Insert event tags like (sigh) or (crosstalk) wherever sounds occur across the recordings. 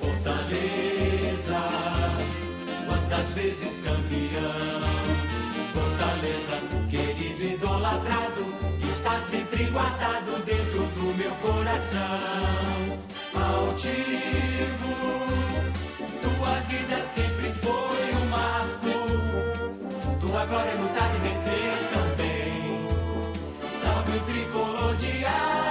Fortaleza, quantas vezes campeão. Fortaleza, querido idolatrado, está sempre guardado dentro do meu coração. Altivo, tua vida sempre foi um marco. Tua glória é lutar e vencer também. Salve o tricolor de aço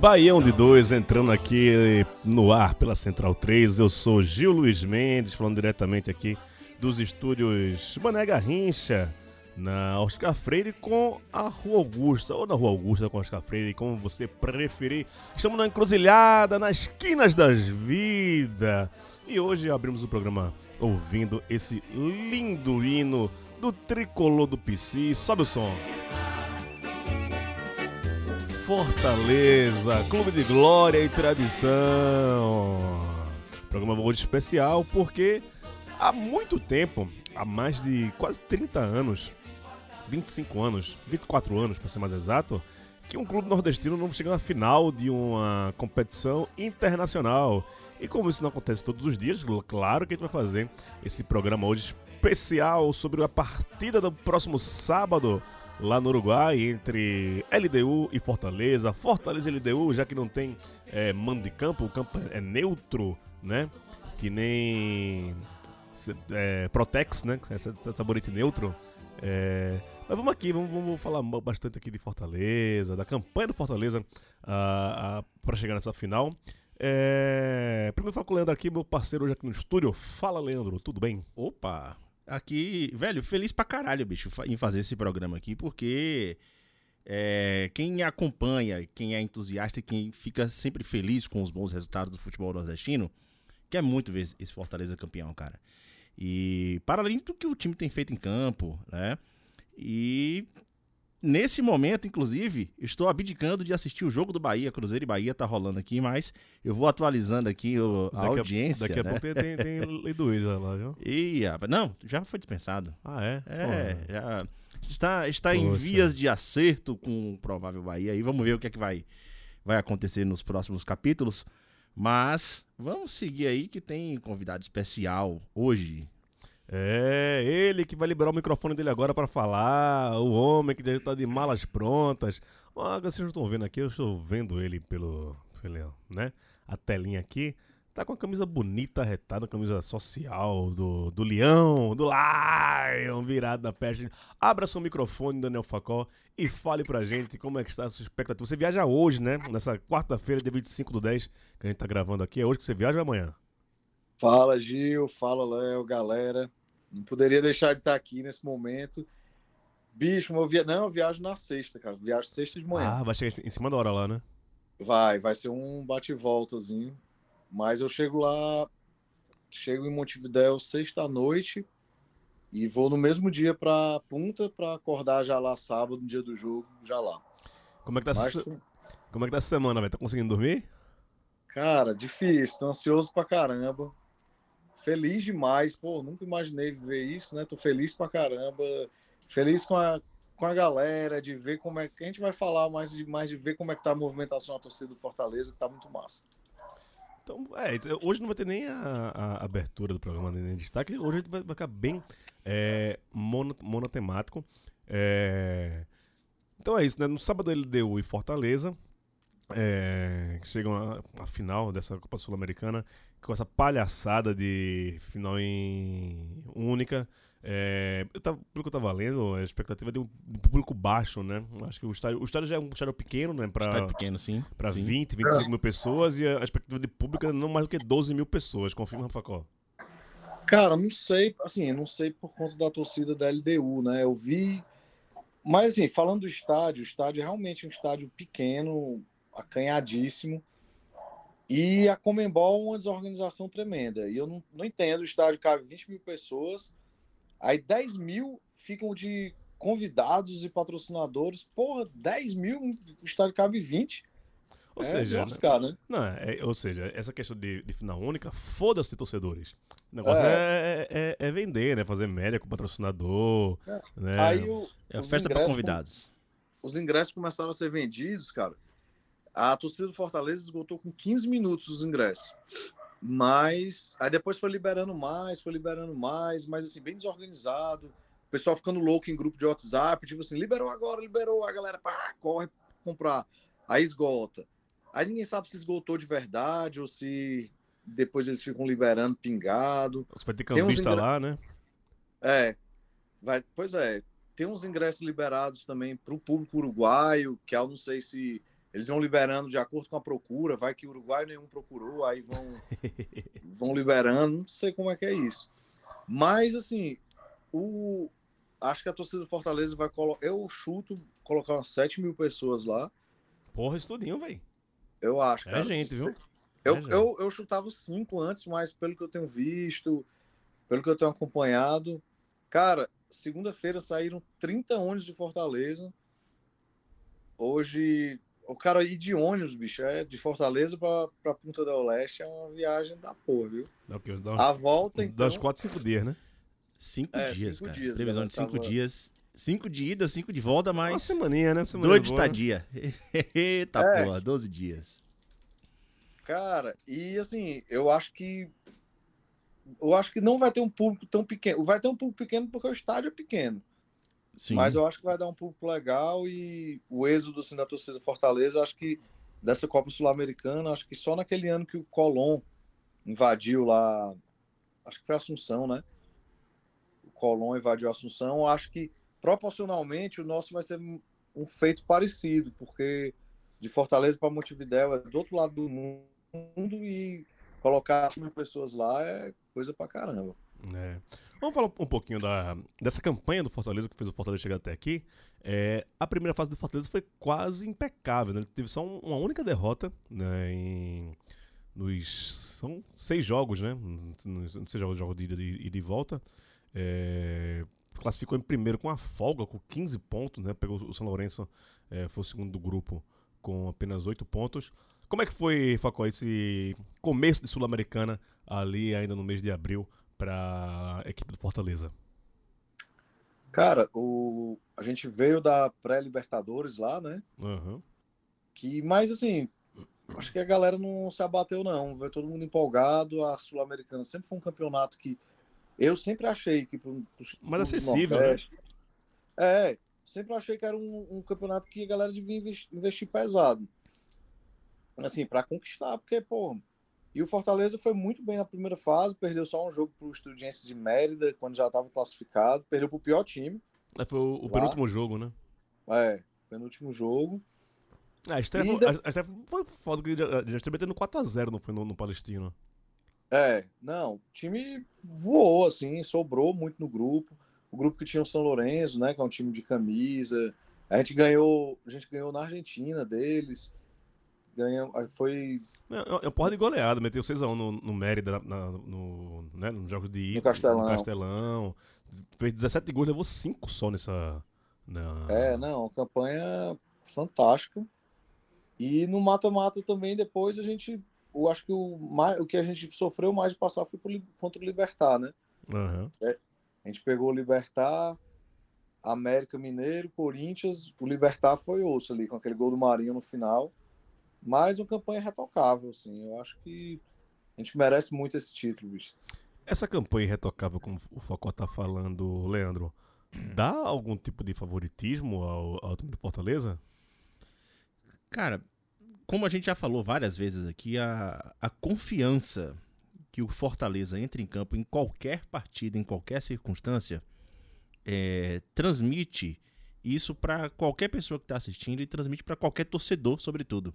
Baião de dois entrando aqui no ar pela Central 3. Eu sou Gil Luiz Mendes, falando diretamente aqui dos estúdios Mané Garrincha, na Oscar Freire com a Rua Augusta, ou na Rua Augusta com a Oscar Freire, como você preferir. Estamos na encruzilhada, nas esquinas das vidas. E hoje abrimos o programa ouvindo esse lindo hino do tricolor do PC. Sobe o som. Fortaleza, Clube de Glória e Tradição. Programa hoje especial porque há muito tempo, há mais de quase 30 anos, 25 anos, 24 anos para ser mais exato, que um clube nordestino não chega na final de uma competição internacional. E como isso não acontece todos os dias, claro que a gente vai fazer esse programa hoje especial sobre a partida do próximo sábado lá no Uruguai entre LDU e Fortaleza. Fortaleza e LDU, já que não tem é, mando de campo, o campo é neutro, né? Que nem é, Protex, né? Essa, essa sabonete neutro. É, mas vamos aqui, vamos, vamos, falar bastante aqui de Fortaleza, da campanha do Fortaleza para chegar nessa final. É, primeiro falo com o Leandro aqui, meu parceiro hoje aqui no estúdio. Fala, Leandro, tudo bem? Opa! Aqui, velho, feliz pra caralho, bicho, em fazer esse programa aqui, porque é, quem acompanha, quem é entusiasta e quem fica sempre feliz com os bons resultados do futebol nordestino, quer muito ver esse Fortaleza campeão, cara. E para além do que o time tem feito em campo, né? E nesse momento, inclusive, estou abdicando de assistir o jogo do Bahia, Cruzeiro e Bahia tá rolando aqui, mas eu vou atualizando aqui o, a Daqui audiência. Daqui a né? pouco tem, tem, (laughs) Lei do lá, viu? Rapaz, não, já foi dispensado. Ah, é? É, Pô, já está, está em vias de acerto com o provável Bahia. E vamos ver o que é que vai, vai acontecer nos próximos capítulos. Mas vamos seguir aí que tem convidado especial hoje. É, ele que vai liberar o microfone dele agora para falar, o homem que já está de malas prontas. Ah, vocês não estão vendo aqui, eu estou vendo ele pelo, pelo, né, a telinha aqui. Tá com a camisa bonita, retada, camisa social do, do Leão, do Lion, virado na peste. Abra seu microfone, Daniel Facó, e fale pra gente como é que está a sua expectativa. Você viaja hoje, né? Nessa quarta-feira, dia 25 do 10, que a gente tá gravando aqui. É hoje que você viaja ou é amanhã? Fala Gil, fala Léo, galera. Não poderia deixar de estar aqui nesse momento. Bicho, eu via... não, eu viajo na sexta, cara. Viajo sexta de manhã. Ah, vai chegar em cima da hora lá, né? Vai, vai ser um bate-voltazinho. Mas eu chego lá, chego em Montevidéu sexta à noite e vou no mesmo dia pra Punta pra acordar já lá sábado, no dia do jogo, já lá. Como é que tá, Mas, essa, como é que tá essa semana, velho? Tá conseguindo dormir? cara, difícil, tô ansioso pra caramba. Feliz demais, pô, nunca imaginei viver isso, né? Tô feliz pra caramba. Feliz com a, com a galera, de ver como é que a gente vai falar mais de, mais de ver como é que tá a movimentação da torcida do Fortaleza, que tá muito massa. Então, é, hoje não vai ter nem a, a abertura do programa nem destaque. Hoje vai, vai ficar bem é, mono, monotemático. É, então é isso, né? No sábado LDU e Fortaleza. É, que chegam a final dessa Copa Sul-Americana com essa palhaçada de final em única. É, eu tava, pelo que eu tava lendo, a expectativa é de um público baixo, né? Acho que o estádio, o estádio já é um estádio pequeno, né? Pra, Estádio pequeno, sim. pra sim. 20, 25 mil pessoas e a expectativa de público é não mais do que 12 mil pessoas. Confirma, Rafacó? Cara, não sei, assim, não sei por conta da torcida da LDU, né? Eu vi. Mas, assim, falando do estádio, o estádio é realmente um estádio pequeno, acanhadíssimo. E a Comembol é uma desorganização tremenda. E eu não, não entendo, o estádio cabe 20 mil pessoas, aí 10 mil ficam de convidados e patrocinadores. Porra, 10 mil, o estádio cabe 20. Ou é, seja, de né? Não, é- ou seja, essa questão de, de final única, foda-se torcedores. O negócio é, é, é vender, né? Fazer média com patrocinador. É. Né? Aí o, É festa pra ingressos- convidados. os ingressos começaram a ser vendidos, cara. A torcida do Fortaleza esgotou com 15 minutos os ingressos. Mas aí depois foi liberando mais, foi liberando mais, mas assim, bem desorganizado. O pessoal ficando louco em grupo de WhatsApp, tipo assim, liberou agora, liberou, a galera pá, corre pra comprar. Aí esgota. Aí ninguém sabe se esgotou de verdade ou se depois eles ficam liberando pingado. Você vai cambista ingre- lá, né? É, vai, pois é. Tem uns ingressos liberados também para o público uruguaio, que eu não sei se eles vão liberando de acordo com a procura. Vai que uruguaio nenhum procurou, aí vão, (laughs) vão liberando. Não sei como é que é isso. Mas, assim, o, acho que a torcida do Fortaleza vai colocar. Eu chuto colocar umas 7 mil pessoas lá. Porra, isso tudinho, velho. Eu acho. É cara. gente, viu? Eu, É eu, eu chutava os cinco antes, mas pelo que eu tenho visto, pelo que eu tenho acompanhado, cara, segunda-feira saíram 30 ônibus de Fortaleza. Hoje, o cara ir de ônibus, bicho, é de Fortaleza pra, pra Punta del Leste é uma viagem da porra, viu? Dá, o quê? Dá uns, A volta, dá então. uns 4, 5 dias, né? Cinco É, dias, cinco cara. dias, Previsão de cinco tava- dias. Cinco de ida, cinco de volta, Uma mas semaninha, né? Semana dois de né? estadia. (laughs) Eita É. porra, 12 dias. Cara, e assim, eu acho que. Eu acho que não vai ter um público tão pequeno. Vai ter um público pequeno porque o estádio é pequeno. Sim. Mas eu acho que vai dar um público legal e o êxodo assim, da torcida do Fortaleza, eu acho que dessa Copa Sul-Americana, acho que só naquele ano que o Colón invadiu lá, acho que foi Assunção, né? O Colón invadiu Assunção, acho que proporcionalmente o nosso vai ser um feito parecido, porque de Fortaleza para Montevidéu é do outro lado do mundo e colocar 5 mil pessoas lá é coisa pra caramba. É. Vamos falar um pouquinho da, dessa campanha do Fortaleza que fez o Fortaleza chegar até aqui. É, a primeira fase do Fortaleza foi quase impecável, né? Ele teve só um- uma única derrota né, em, nos são seis jogos, né? Nos, nos jogos, de ida e de volta. É, classificou em primeiro com a folga, com 15 pontos, né? Pegou o São Lourenço, é, foi o segundo do grupo com apenas 8 pontos. Como é que foi, Facó, esse começo de Sul-Americana ali ainda no mês de abril para a equipe do Fortaleza? Cara, o, a gente veio da pré-Libertadores lá, né? Aham. Que, mas assim, acho que a galera não se abateu, não. Veio todo mundo empolgado. A Sul-Americana sempre foi um campeonato que eu sempre achei que. Pro, Mais clubes do acessível, né? É, sempre achei que era um, um campeonato que a galera devia investi- investir pesado. Assim, para conquistar, porque, pô. E o Fortaleza foi muito bem na primeira fase, perdeu só um jogo pro Estudiantes de Mérida, quando já estava classificado, perdeu pro pior time. É, Foi o, o penúltimo jogo, né? É, penúltimo jogo. Ah, a estreia, foi- da- a- a estreia foi foda, que já, já estreia metendo 4x0, não foi no, no Palestino. É, não, o time voou, assim, sobrou muito no grupo. O grupo que tinha o São Lourenço, né, que é um time de camisa. A gente ganhou, a gente ganhou na Argentina deles. Ganhou, foi É, é uma porra de goleada, meteu 6x1 no, no Mérida, na, na- no, né, nos jogos de ida, Castelão. no Castelão. Fez 17 gols, levou 5 só nessa. Na... É, não, campanha fantástica. E no mata-mata também, depois a gente. Eu acho que o, mais, o que a gente sofreu mais de passar foi pro contra o Libertar, né? Aham. A gente pegou o Libertar, América Mineiro, Corinthians. O Libertar foi osso ali, com aquele gol do Marinho no final. Mas uma campanha retocável, assim. Eu acho que a gente merece muito esse título, bicho. Essa campanha irretocável, como o Focó tá falando, Leandro, dá algum tipo de favoritismo ao, ao time do Fortaleza? Cara, como a gente já falou várias vezes aqui, a, a confiança que o Fortaleza entra em campo em qualquer partida, em qualquer circunstância, é, transmite isso para qualquer pessoa que está assistindo e transmite para qualquer torcedor, sobretudo.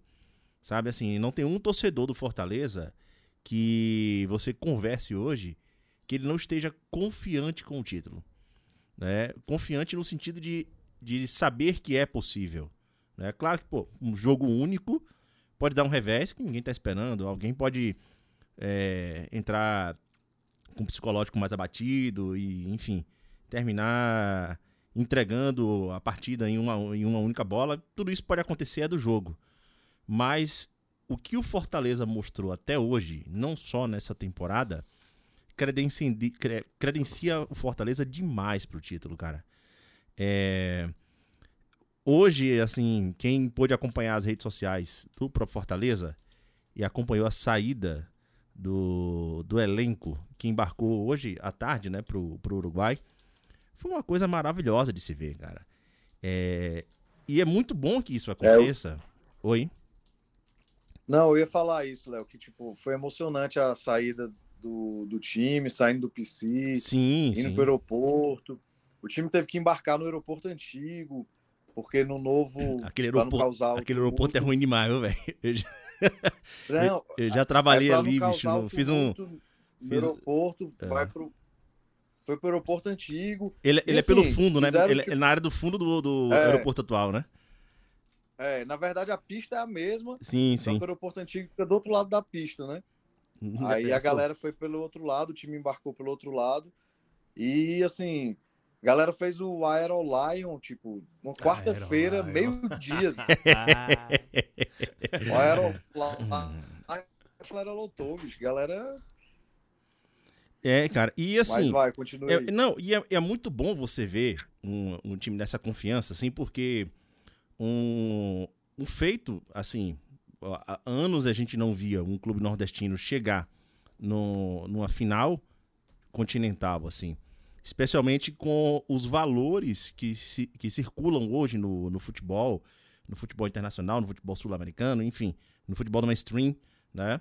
Sabe assim, não tem um torcedor do Fortaleza que você converse hoje que ele não esteja confiante com o título. Né? Confiante no sentido de, de saber que é possível. Né? Claro que, pô, um jogo único pode dar um revés que ninguém está esperando. Alguém pode é, entrar com o psicológico mais abatido e, enfim, terminar entregando a partida em uma, em uma única bola. Tudo isso pode acontecer é do jogo. Mas o que o Fortaleza mostrou até hoje, não só nessa temporada, credencia, credencia o Fortaleza demais pro título, cara. É... Hoje, assim, quem pôde acompanhar as redes sociais do próprio Fortaleza e acompanhou a saída do, do elenco que embarcou hoje à tarde, né, pro, pro Uruguai, foi uma coisa maravilhosa de se ver, cara. É... E é muito bom que isso aconteça. É. Oi? Não, eu ia falar isso, Léo, que tipo, foi emocionante a saída do, do time, saindo do PC, sim, indo para o aeroporto. O time teve que embarcar no aeroporto antigo, porque no novo. (laughs) Aquele aeroporto, aquele aeroporto é ruim demais, viu, velho? Eu já, (laughs) não, eu já trabalhei é ali, bicho. Fiz um. No aeroporto, é. vai pro. Foi pro aeroporto antigo. Ele, ele assim, é pelo assim, fundo, né? Ele tipo... é na área do fundo do, do é. aeroporto atual, né? É, na verdade a pista é a mesma. Sim, sim. o aeroporto antigo fica do outro lado da pista, né? Uhum. Aí a galera foi pelo outro lado, o time embarcou pelo outro lado. E assim, a galera fez o Aero Lion, tipo, na quarta-feira, meio-dia. (laughs) o Aero Lion era lotou, bicho. Galera. É, cara, e assim. Mas vai, continue. É, não, e é, é, muito bom você ver um, um time dessa confiança, assim, porque um, um feito, assim, há anos a gente não via um clube nordestino chegar no, numa final continental, assim. Especialmente com os valores que, se, que circulam hoje no, no futebol, no futebol internacional, no futebol sul-americano, enfim, no futebol do mainstream, né?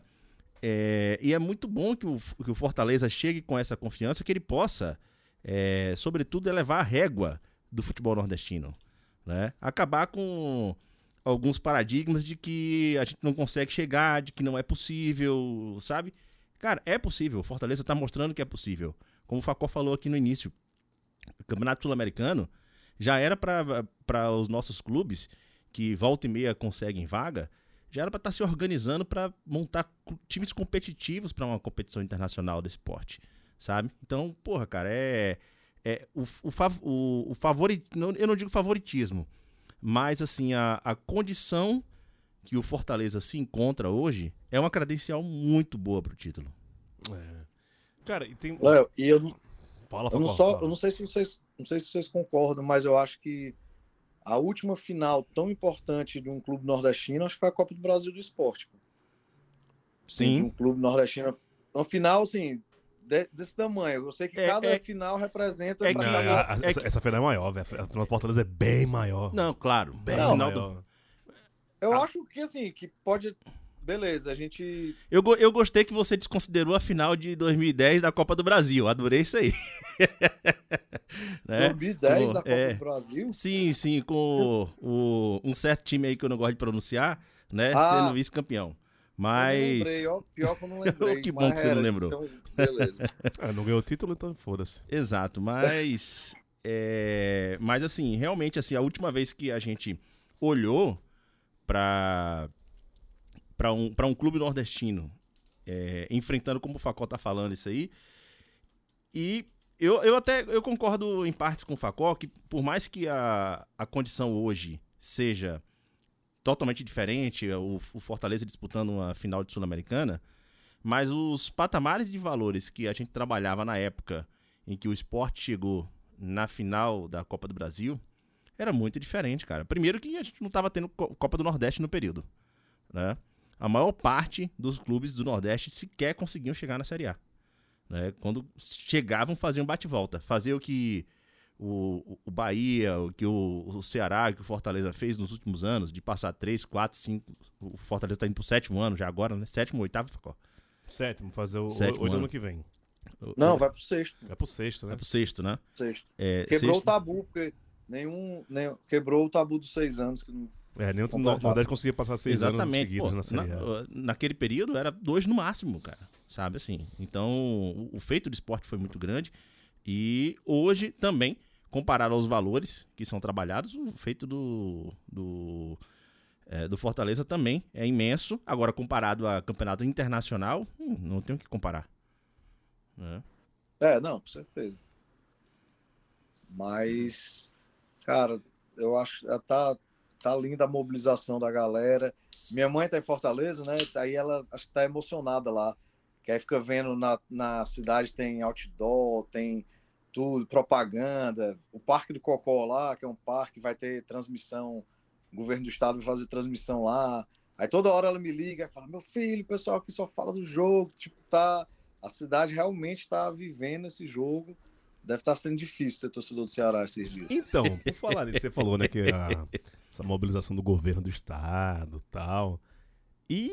É, e é muito bom que o, que o Fortaleza chegue com essa confiança, que ele possa, é, sobretudo, elevar a régua do futebol nordestino. Né? Acabar com alguns paradigmas de que a gente não consegue chegar, de que não é possível, sabe? Cara, é possível. Fortaleza está mostrando que é possível. Como o Facó falou aqui no início, o Campeonato Sul-Americano já era para os nossos clubes que volta e meia conseguem vaga, já era para estar tá se organizando para montar times competitivos para uma competição internacional desse porte, sabe? Então, porra, cara, é, é o, o, o, o favorit, eu não digo favoritismo, mas, assim, a, a condição que o Fortaleza se encontra hoje é uma credencial muito boa pro título. É. Cara, e tem. Léo, e eu, fala, eu, não só, eu não sei se vocês não sei se vocês concordam, mas eu acho que a última final tão importante de um clube nordestino, acho que foi a Copa do Brasil do Esporte. Sim. Um clube nordestino. Uma final, assim, de, desse tamanho. Eu sei que é, cada é, final representa. É, não, cada... a, a, essa, essa, final é maior, velho. A final do Fortaleza é bem maior. Não, claro. Bem não, maior. Do... Eu ah. acho que, assim, que pode. Beleza, a gente. Eu, eu gostei que você desconsiderou a final de 2010 da Copa do Brasil. Adorei isso aí. (laughs) né? 2010 da Copa é, do Brasil? Sim, sim, com o, o, um certo time aí que eu não gosto de pronunciar, né? Ah. Sendo vice-campeão. Mas. Eu lembrei, ó, pior que eu não (laughs) lembrei. que bom que você não lembrou. Então, beleza. (laughs) ah, não ganhou o título, então foda-se. Exato, mas. (laughs) é, mas assim, realmente, assim, a última vez que a gente olhou para para um, pra um clube nordestino, é, enfrentando como o Facó tá falando isso aí, e eu, eu até eu concordo em partes com o Facó que por mais que a, a condição hoje seja totalmente diferente, o, o Fortaleza disputando uma final de Sul-Americana, mas os patamares de valores que a gente trabalhava na época em que o esporte chegou na final da Copa do Brasil era muito diferente, cara. Primeiro que a gente não estava tendo Copa do Nordeste no período, né? A maior parte dos clubes do Nordeste sequer conseguiam chegar na Série A. Né? Quando chegavam, faziam bate-volta. Fazer o que o, o Bahia, o que o, o Ceará, que o Fortaleza fez nos últimos anos, de passar 3, 4, 5. O Fortaleza está indo pro sétimo ano já agora, né? Sétimo, oitavo, Facó. Sétimo, fazer o Sétimo hoje ano. ano que vem. Não, vai pro sexto. É pro sexto, né? É pro sexto, né? sexto. É, Quebrou sexto- o tabu, porque nenhum, nenhum. Quebrou o tabu dos seis anos. Que não... É, nem o Completado. Nordeste conseguia passar seis anos Exatamente. seguidos pô, na Série A. na- naquele período era dois no máximo, cara. Sabe assim? Então, o, o feito do esporte foi muito grande. E hoje também, comparado aos valores que são trabalhados, o feito do, do, é, do Fortaleza também é imenso. Agora, comparado a campeonato internacional, hum, não tem o que comparar. né? É, não, com certeza. Mas, cara, eu acho que tá, tá linda a mobilização da galera. Minha mãe tá em Fortaleza, né? Aí ela acho que tá emocionada lá. Que aí fica vendo na, na cidade tem outdoor, tem tudo, propaganda. O Parque do Cocó lá, que é um parque, vai ter transmissão. O governo do estado vai fazer transmissão lá. Aí toda hora ela me liga e fala: Meu filho, o pessoal aqui só fala do jogo. Tipo, tá. A cidade realmente está vivendo esse jogo. Deve estar sendo difícil ser torcedor do Ceará esses dias. Então, por falar nisso, você falou, né, que a- essa mobilização do governo do estado tal. E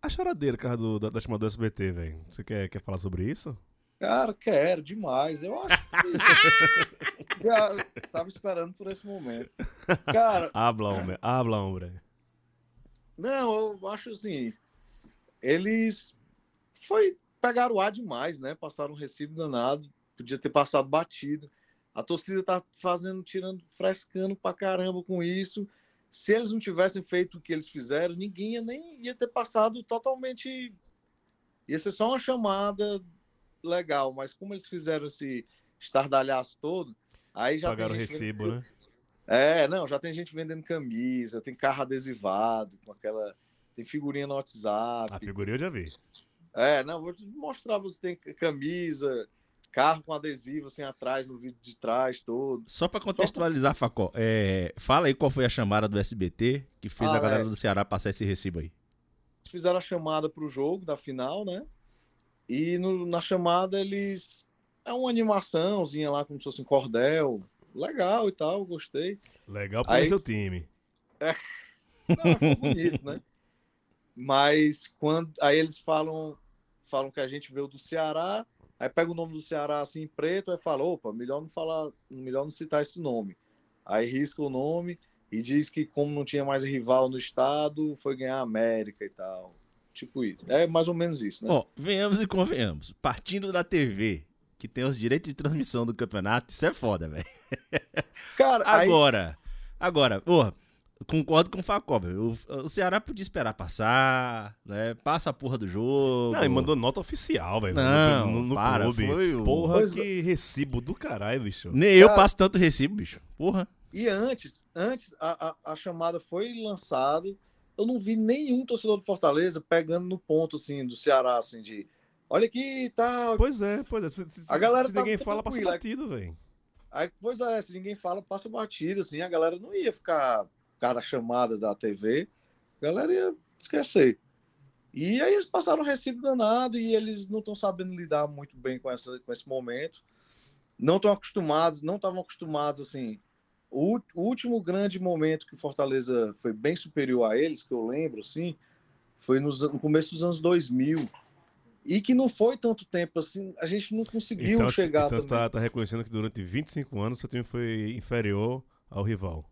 a choradeira, cara, do, da, da chamada do SBT, velho? Você quer, quer falar sobre isso? Cara, quero demais. Eu acho (laughs) tava esperando por esse momento. Cara, (laughs) Habla, homem. Habla, homem. não, eu acho assim. Eles foi pegaram o ar demais, né? Passaram um recibo danado. Podia ter passado batido. A torcida tá fazendo, tirando, frescando pra caramba com isso. Se eles não tivessem feito o que eles fizeram, ninguém ia nem ia ter passado totalmente. Ia ser só uma chamada legal, mas como eles fizeram esse estardalhaço todo, aí já Pagaram o tem gente recibo, vendendo- né? É, não, já tem gente vendendo camisa, tem carro adesivado com aquela, tem figurinha no WhatsApp. A figurinha eu já vi. É, não, vou te mostrar, você tem camisa, carro com adesivo assim atrás, no vídeo de trás todo. Só pra contextualizar, Facó, é, fala aí qual foi a chamada do SBT que fez Ah, a galera é. do Ceará passar esse recibo aí. Eles fizeram a chamada pro jogo da final, né? E no- na chamada eles é uma animaçãozinha lá como se fosse um cordel, legal e tal, gostei. Legal para Aí- seu time. Não, ficou bonito, né? Mas quando aí eles falam falam que a gente veio do Ceará, aí pega o nome do Ceará assim em preto, aí fala, opa, melhor não falar, melhor não citar esse nome. Aí risca o nome e diz que como não tinha mais rival no estado, foi ganhar a América e tal. Tipo isso. É mais ou menos isso, né? Ó, venhamos e convenhamos. Partindo da TV, que tem os direitos de transmissão do campeonato, isso é foda, velho. (laughs) Cara, aí, Agora, agora, porra, concordo com o velho. O, o Ceará podia esperar passar, né? Passa a porra do jogo. Não, e mandou nota oficial, velho. Não, no, no para, clube. foi o- Porra, Pois que recibo do caralho, bicho. Nem eu Cara- passo tanto recibo, bicho. Porra. E antes, antes a, a, a chamada foi lançada, eu não vi nenhum torcedor do Fortaleza pegando no ponto assim do Ceará assim de, olha aqui e tal. Pois é, pois é. Se, se- A galera se tá ninguém fala, passa batido, velho. Aí, pois é, se ninguém fala, passa batida assim, a galera não ia ficar cara chamada da TV, a galera ia esquecer. E aí eles passaram um recibo danado e eles não estão sabendo lidar muito bem com, essa, com esse momento. Não estão acostumados, não estavam acostumados assim. O, o último grande momento que o Fortaleza foi bem superior a eles, que eu lembro, assim, foi nos, no começo dos anos 2000. E que não foi tanto tempo assim, a gente não conseguiu Então, chegar então você também. tá, reconhecendo que durante 25 anos seu time foi inferior ao rival.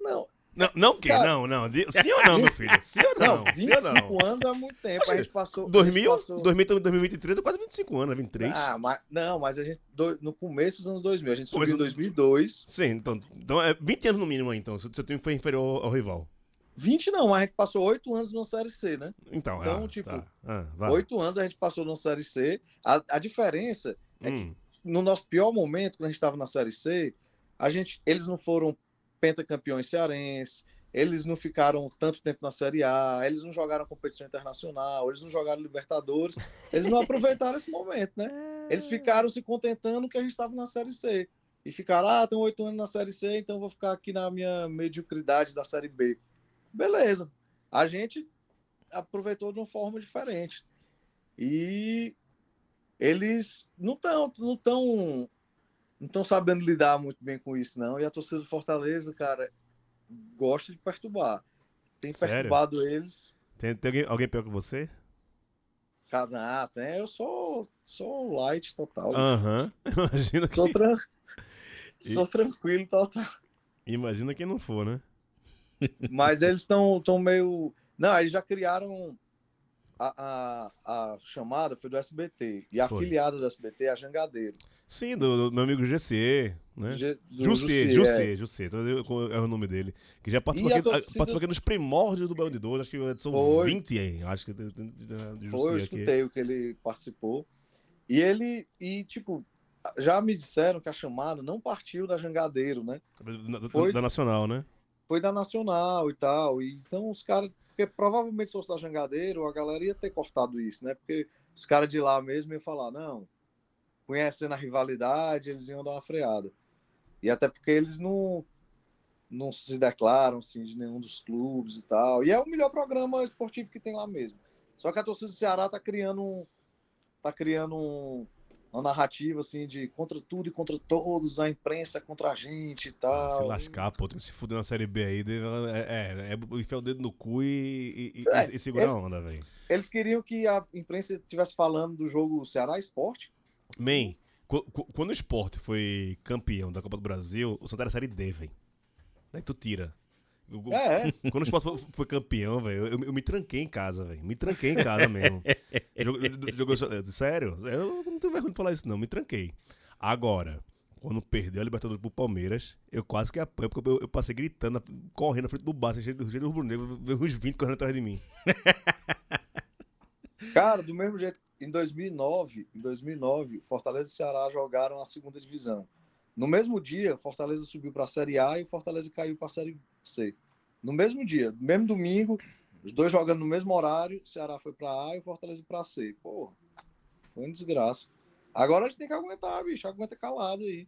Não, Não, não o quê? Cara- Não, não. Sim ou não, meu filho? Sim ou não? Não, Sim ou não? 25 anos é muito tempo. A gente passou. a gente 2000, passou- 2000, 2023 é quase 25 anos, né? 23. Ah, mas, não, mas a gente. do- no começo dos anos 2000. A gente subiu Começo- em 2002. Sim, então, então é 20 anos no mínimo aí, então. Seu seu time foi inferior ao rival. 20 não, mas a gente passou 8 anos numa Série C, né? Então, Então, ah, tipo, tá. Ah, vai. 8 anos a gente passou numa Série C. A, a diferença é que Hum, no nosso pior momento, quando a gente estava na Série C, a gente, eles não foram pentacampeões cearenses, eles não ficaram tanto tempo na Série A, eles não jogaram competição internacional, eles não jogaram Libertadores, eles não aproveitaram esse momento, né? (laughs) Eles ficaram se contentando que a gente estava na Série C. E ficaram, ah, tenho oito anos na Série C, então vou ficar aqui na minha mediocridade da Série B. Beleza. A gente aproveitou de uma forma diferente. E eles não estão não tão, não tão sabendo lidar muito bem com isso, não. E a torcida do Fortaleza, cara, gosta de perturbar. Tem Sério? perturbado eles. Tem, tem alguém, alguém pior que você? Canata, né? Eu sou, sou light total. Aham. (laughs) Imagina Sou, que... tran... (laughs) E- sou tranquilo total. Imagina quem não for, né? Mas eles estão tão meio. Não, eles já criaram. A, a, a chamada foi do SBT. E a Foi. afiliada do SBT é a Jangadeiro. Sim, do, do meu amigo GC, né? G- Jussê, é. Jussê, Jussê, tô- é o nome dele. Que já participou aqui, torcida- participou aqui nos primórdios do Baião de Dois, acho que são Foi. 20 aí, acho que de Foi, eu aqui. escutei o que ele participou. E ele, e tipo, já me disseram que a chamada não partiu da Jangadeiro, né? Da, Foi- da Nacional, né? Foi da Nacional e tal. E, então os caras, porque provavelmente se fosse da Jangadeiro, a galera ia ter cortado isso, né? Porque os caras de lá mesmo iam falar, não, conhecendo a rivalidade, eles iam dar uma freada. E até porque eles não, não se declaram assim, de nenhum dos clubes e tal. E é o melhor programa esportivo que tem lá mesmo. Só que a torcida do Ceará tá criando um, tá criando um- uma narrativa assim de contra tudo e contra todos, a imprensa contra a gente e tal. Ah, se lascar, pô, tem que se fuder na Série B aí, deve- é, é, é enfiar o dedo no cu e, e, e, É, e segurar é- a onda, velho. Eles queriam que a imprensa estivesse falando do jogo Ceará Esporte. Man, qu- qu- quando o esporte foi campeão da Copa do Brasil, o Santa era Série D, velho. Daí tu tira. O- o- É, é. (laughs) Quando o esporte foi, foi campeão, velho, eu, eu me tranquei em casa, velho. Me tranquei em casa mesmo. Jogo- (laughs) jogou- sério? Eu não tenho vergonha de falar isso, não. Me tranquei. Agora, quando perdeu a Libertadores pro Palmeiras, eu quase que apanho, porque eu, eu passei gritando, correndo na frente do bar, cheio de cheio de rubro-negro, veio uns 20 correndo atrás de mim. (laughs) Cara, do mesmo jeito, em 2009, em 2009, Fortaleza e Ceará jogaram a segunda divisão. No mesmo dia, Fortaleza subiu para a Série A e Fortaleza caiu para a Série C. No mesmo dia, no mesmo domingo, os dois jogando no mesmo horário, o Ceará foi para A e o Fortaleza para C. Porra, foi uma desgraça. Agora a gente tem que aguentar, bicho, aguenta calado aí.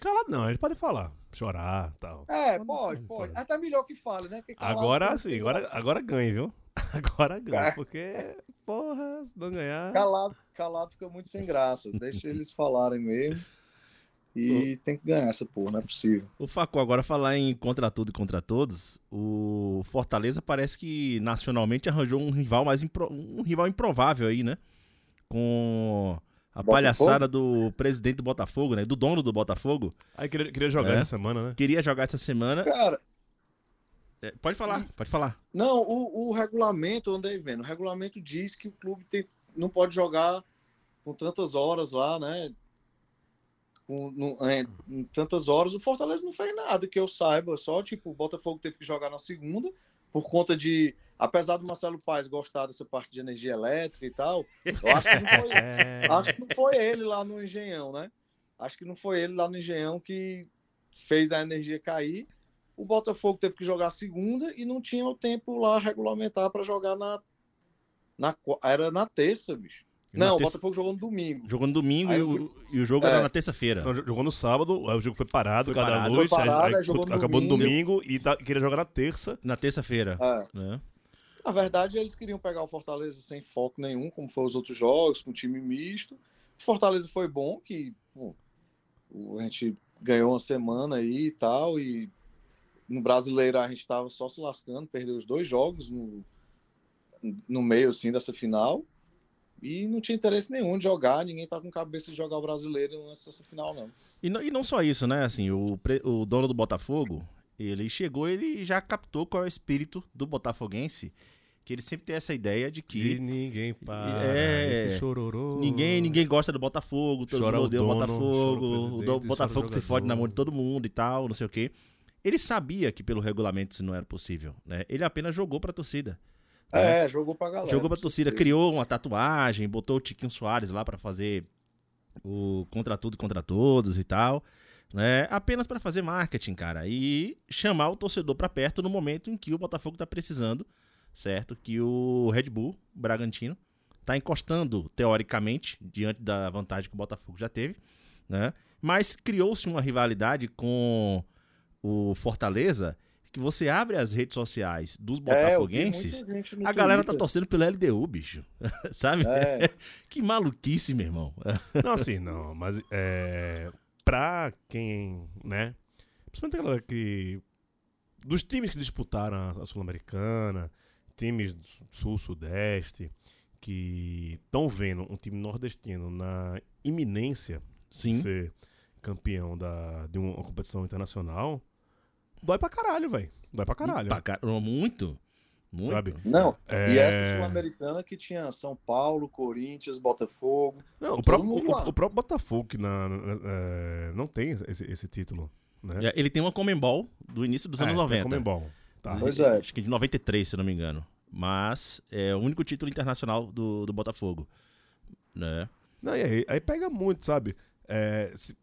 Calado não, eles podem falar, chorar e tal. É, Pode, pode, pode. pode. Até melhor que fale, né? Calado Agora pode sim, ser agora, agora ganha, viu? (laughs) Agora ganha, É. porque, porra, se não ganhar. Calado, calado fica muito sem graça. Deixa eles falarem mesmo. E tem que ganhar essa porra, não é possível. O Facu, agora falar em contra tudo e contra todos, o Fortaleza parece que nacionalmente arranjou um rival mais impro- um rival improvável aí, né? Com a Botafogo? palhaçada do presidente do Botafogo, né? Do dono do Botafogo. Aí queria, queria jogar É. essa semana, né? Queria jogar essa semana. Cara, É, pode falar, pode falar. não, o, o regulamento, eu andei vendo, o regulamento diz que o clube tem- não pode jogar com tantas horas lá, né? No- é, em tantas horas, o Fortaleza não fez nada que eu saiba, só tipo, o Botafogo teve que jogar na segunda, por conta de. Apesar do Marcelo Paes gostar dessa parte de energia elétrica e tal, eu acho que não foi, (laughs) É. Acho que não foi ele lá no Engenhão, né? Acho que não foi ele lá no Engenhão que fez a energia cair. O Botafogo teve que jogar segunda e não tinha o tempo lá regulamentar para jogar na, na. Era na terça, bicho. Não, o terça- Botafogo jogou no domingo. Jogou no domingo Aí e, o, e o jogo É. era na terça-feira. Jogou no sábado, aí o jogo foi parado, Foi cada parado. luz, Foi parado, aí, aí jogou no acabou no domingo. domingo e tá- queria jogar na terça. Na terça-feira. É. né? Na verdade, eles queriam pegar o Fortaleza sem foco nenhum, como foram os outros jogos, com time misto. O Fortaleza foi bom, que a gente ganhou uma semana aí e tal, e no brasileiro a gente estava só se lascando, perdeu os dois jogos no, no meio assim dessa final. E não tinha interesse nenhum de jogar, ninguém tá com cabeça de jogar o brasileiro nessa final, não. E, não- e não só isso, né? Assim, o, o dono do Botafogo, ele chegou, ele já captou qual é o espírito do botafoguense, que ele sempre tem essa ideia de E que ninguém para. É. Esse chororô. ninguém, ninguém gosta do Botafogo, todo Chora mundo o odeia o dono, Botafogo, o o Botafogo se fode na mão de todo mundo e tal, não sei o quê. Ele sabia que pelo regulamento isso não era possível, né? Ele apenas jogou pra torcida. É, jogou pra galera. Jogou pra torcida, criou uma tatuagem, botou o Tiquinho Soares lá pra fazer o contra tudo e contra todos e tal, né? Apenas pra fazer marketing, cara, e chamar o torcedor pra perto no momento em que o Botafogo tá precisando, certo? Que o Red Bull Bragantino tá encostando teoricamente diante da vantagem que o Botafogo já teve, né? Mas criou-se uma rivalidade com o Fortaleza que você abre as redes sociais dos É, botafoguenses, no a galera tá Twitter. torcendo pelo LDU, bicho. (laughs) Sabe? É. (laughs) Que maluquice, meu irmão. (laughs) Não, assim, não, mas é. Pra quem, né? Principalmente a galera que. Dos times que disputaram a, a Sul-Americana, times do Sul-Sudeste, que estão vendo um time nordestino na iminência Sim. de ser campeão da, de uma competição internacional, dói pra caralho, velho. Dói pra caralho. Pra car- Muito. Muito. Sabe? Não, É. e essa Sul-Americana que tinha São Paulo, Corinthians, Botafogo. Não, o próprio, o, o próprio Botafogo que na, na- é, não tem esse, esse título, né? Ele tem uma Comembol do início dos É, anos tem 90. Comembol. Tá. Pois é. Acho que de 93, se não me engano. Mas é o único título internacional do, do Botafogo. Né? Não, e aí, aí pega muito, sabe? É, se-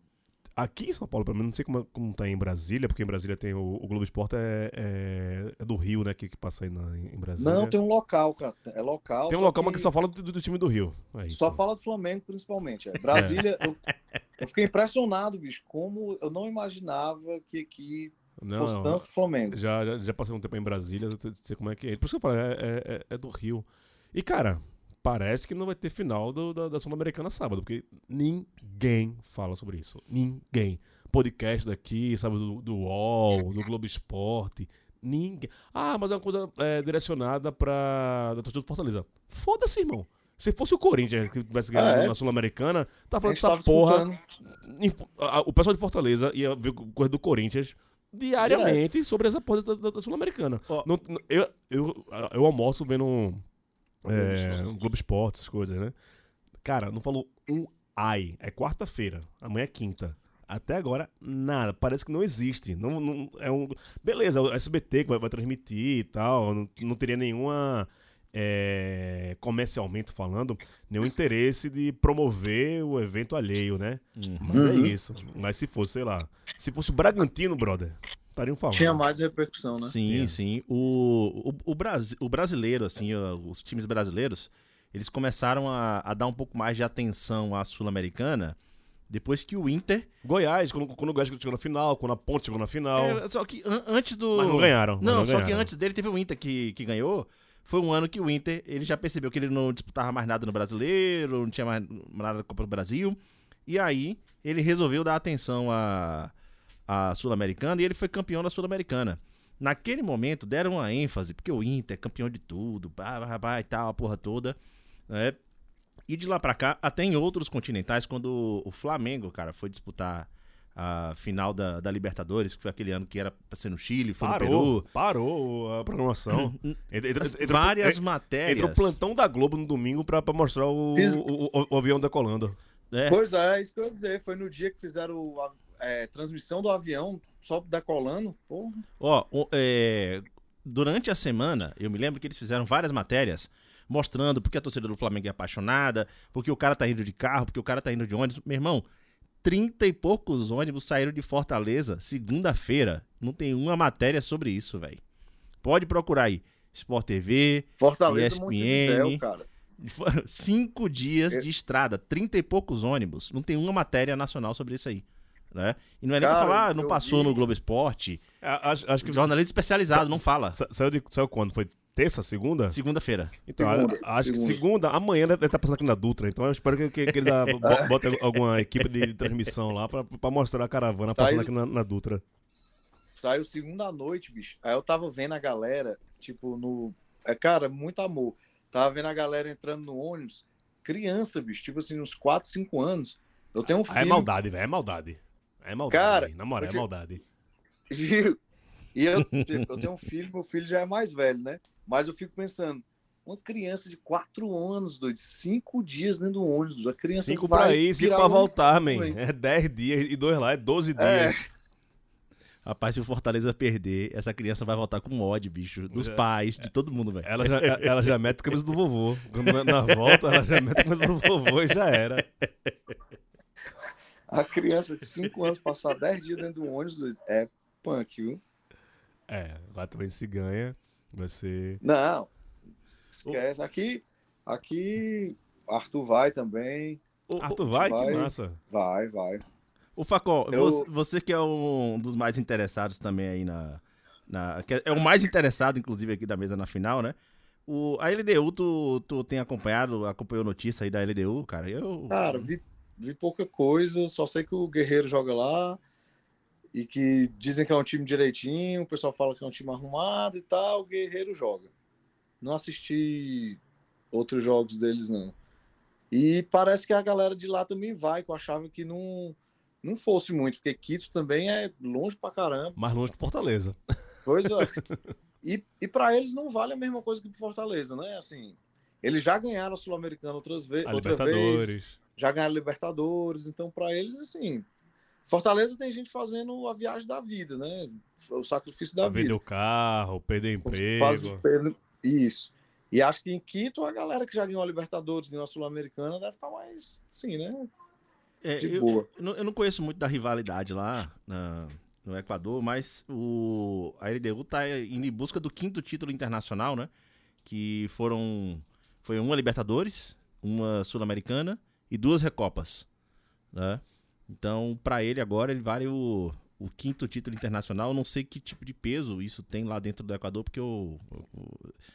aqui em São Paulo, pelo menos, não sei como, como tá em Brasília, porque em Brasília tem o, o Globo Esporte é, é- é do Rio, né? Que, que passa aí na- em Brasília. Não, tem um local, cara. É local. Tem um local, mas que só fala do, do time do Rio. É. Só fala do Flamengo, principalmente. É. Brasília, eu, eu fiquei impressionado, bicho, como eu não imaginava que aqui Não, fosse não. tanto Flamengo. Já, já, já passei um tempo em Brasília, eu sei, como é que é. Por isso que eu falo, é, é- é- é do Rio. E, cara, parece que não vai ter final do- da, da Sul-Americana sábado, porque ninguém fala sobre isso. Ninguém. Podcast daqui, sabe, do, do UOL, do Globo Esporte. Ninguém. Ah, mas é uma coisa é, direcionada pra. da torcida do Fortaleza. Foda-se, irmão. Se fosse o Corinthians que tivesse ganhado Ah, é? na Sul-Americana, tá falando dessa porra. O pessoal de Fortaleza ia ver coisa do Corinthians diariamente sobre essa porra da, da- da Sul-Americana. Não- Eu, eu, eu almoço vendo um, é, um Globo Esporte, essas coisas, né? Cara, não falou um ai. É quarta-feira, amanhã é quinta. Até agora, nada. Parece que não existe. Não, não- é um... Beleza, o SBT que vai, vai transmitir e tal. Não, não teria nenhuma. é, comercialmente falando, nenhum interesse de promover o evento alheio, né? Mas é Uhum. isso. Mas se fosse, sei lá. Se fosse o Bragantino, brother, estariam falando. Tinha mais repercussão, né? Sim, Tinha. sim. O, o, o, Brasi- o brasileiro, assim, os times brasileiros, eles começaram a, a dar um pouco mais de atenção à Sul-Americana depois que o Inter. Goiás, quando, quando o Goiás chegou na final, quando a Ponte chegou na final. É, só que an- antes do. Mas não ganharam, Não, não só que ganharam. antes dele teve o Inter que, que ganhou. Foi um ano que o Inter ele já percebeu que ele não disputava mais nada no brasileiro, não tinha mais nada da Copa do Brasil. E aí ele resolveu dar atenção à, à Sul-Americana e ele foi campeão da Sul-Americana. Naquele momento deram uma ênfase, porque o Inter é campeão de tudo, pá, pá, pá, e tal, a porra toda. né? E de lá pra cá, até em outros continentais, quando o Flamengo, cara, foi disputar a final da, da Libertadores, que foi aquele ano que era pra ser no Chile, foi no Parou, Peru. parou a programação. Entra- várias en- matérias. Entra o plantão da Globo no domingo pra, pra mostrar o, o, o- o avião decolando. É, Pois é, isso que eu ia dizer. Foi no dia que fizeram a é, transmissão do avião, só decolando. Porra. Ó, o- é, durante a semana, eu me lembro que eles fizeram várias matérias mostrando porque a torcida do Flamengo é apaixonada, porque o cara tá indo de carro, porque o cara tá indo de ônibus. Meu irmão, 30 e poucos ônibus saíram de Fortaleza segunda-feira. Não tem uma matéria sobre isso, velho. Pode procurar aí. Sport TV, Fortaleza, ESPN. Cara. (laughs) Cinco dias Eu- de estrada, 30 e poucos ônibus. Não tem uma matéria nacional sobre isso aí. Né? E não é nem Cara, pra falar, ah, não passou vi- no Globo Esporte. É, Acho, acho que Jornalista especializado, Sa- não fala. sa- saiu, de, saiu quando? Foi terça, segunda? Segunda-feira. Então, Segunda, acho que segunda. segunda, amanhã deve estar passando aqui na Dutra. Então eu espero que, que, que eles (laughs) bo- botem alguma equipe de transmissão lá pra, pra mostrar a caravana Tá passando aqui na, na Dutra. Saiu segunda noite, bicho. Aí eu tava vendo a galera, tipo, no. É, cara, muito amor. Tava vendo a galera entrando no ônibus. Criança, bicho, tipo assim, uns 4, 5 anos. Eu tenho um Ah, filho. é maldade, velho. É maldade. É maldade. Cara, velho. na moral, é porque- maldade. Gil, E eu, tipo, eu tenho um filho, meu filho já é mais velho, né? Mas eu fico pensando, uma criança de 4 anos, doido, 5 dias dentro do ônibus, a criança Cinco vai pra ir, cinco virar pra voltar, man. É 10 dias e dois lá, é 12 É. dias. Rapaz, se o Fortaleza perder, essa criança vai voltar com ódio, bicho. Dos É. pais, de todo mundo, velho. Ela já, ela já mete a camisa do vovô. Na, na volta, ela já mete a camisa do vovô e já era. A criança de 5 anos passar 10 dias dentro do ônibus, é punk, viu? É, lá também se ganha. Vai ser. Não, esquece. Aqui, aqui, Arthur vai também. O, Ah, tu vai? vai. Que massa. Vai, vai. o Facol, Eu- você, você que é um dos mais interessados também aí na. na que é o mais interessado, inclusive, aqui da mesa na final, né? O, a LDU, tu, tu tem acompanhado, acompanhou notícia aí da LDU, cara? Eu. Cara, vi, vi pouca coisa, só sei que o Guerreiro joga lá e que dizem que é um time direitinho, o pessoal fala que é um time arrumado e tal, o Guerreiro joga. Não assisti outros jogos deles, não. E parece que a galera de lá também vai, que eu achava que não, não fosse muito, porque Quito também é longe pra caramba. Mais longe que Fortaleza. Pois é. (laughs) e e para eles não vale a mesma coisa que pro Fortaleza, né? Assim, eles já ganharam a Sul-Americana outras vezes, A outra vez, Libertadores. Já ganharam a Libertadores, então para eles, assim, Fortaleza tem gente fazendo a viagem da vida, né? O sacrifício da vender vida. o carro, perder emprego. Quase perdendo- Isso. E acho que em Quito a galera que já ganhou a Libertadores, ganhou a Sul-Americana, deve estar mais, sim, né? É, De eu, boa. eu não, eu não conheço muito da rivalidade lá na- no Equador, mas o, a LDU tá indo em busca do quinto título internacional, né? Que foram. Foi uma Libertadores, uma Sul-Americana e duas Recopas. Né? Então, pra ele agora, ele vale o, o quinto título internacional. Eu não sei que tipo de peso isso tem lá dentro do Equador, porque eu, eu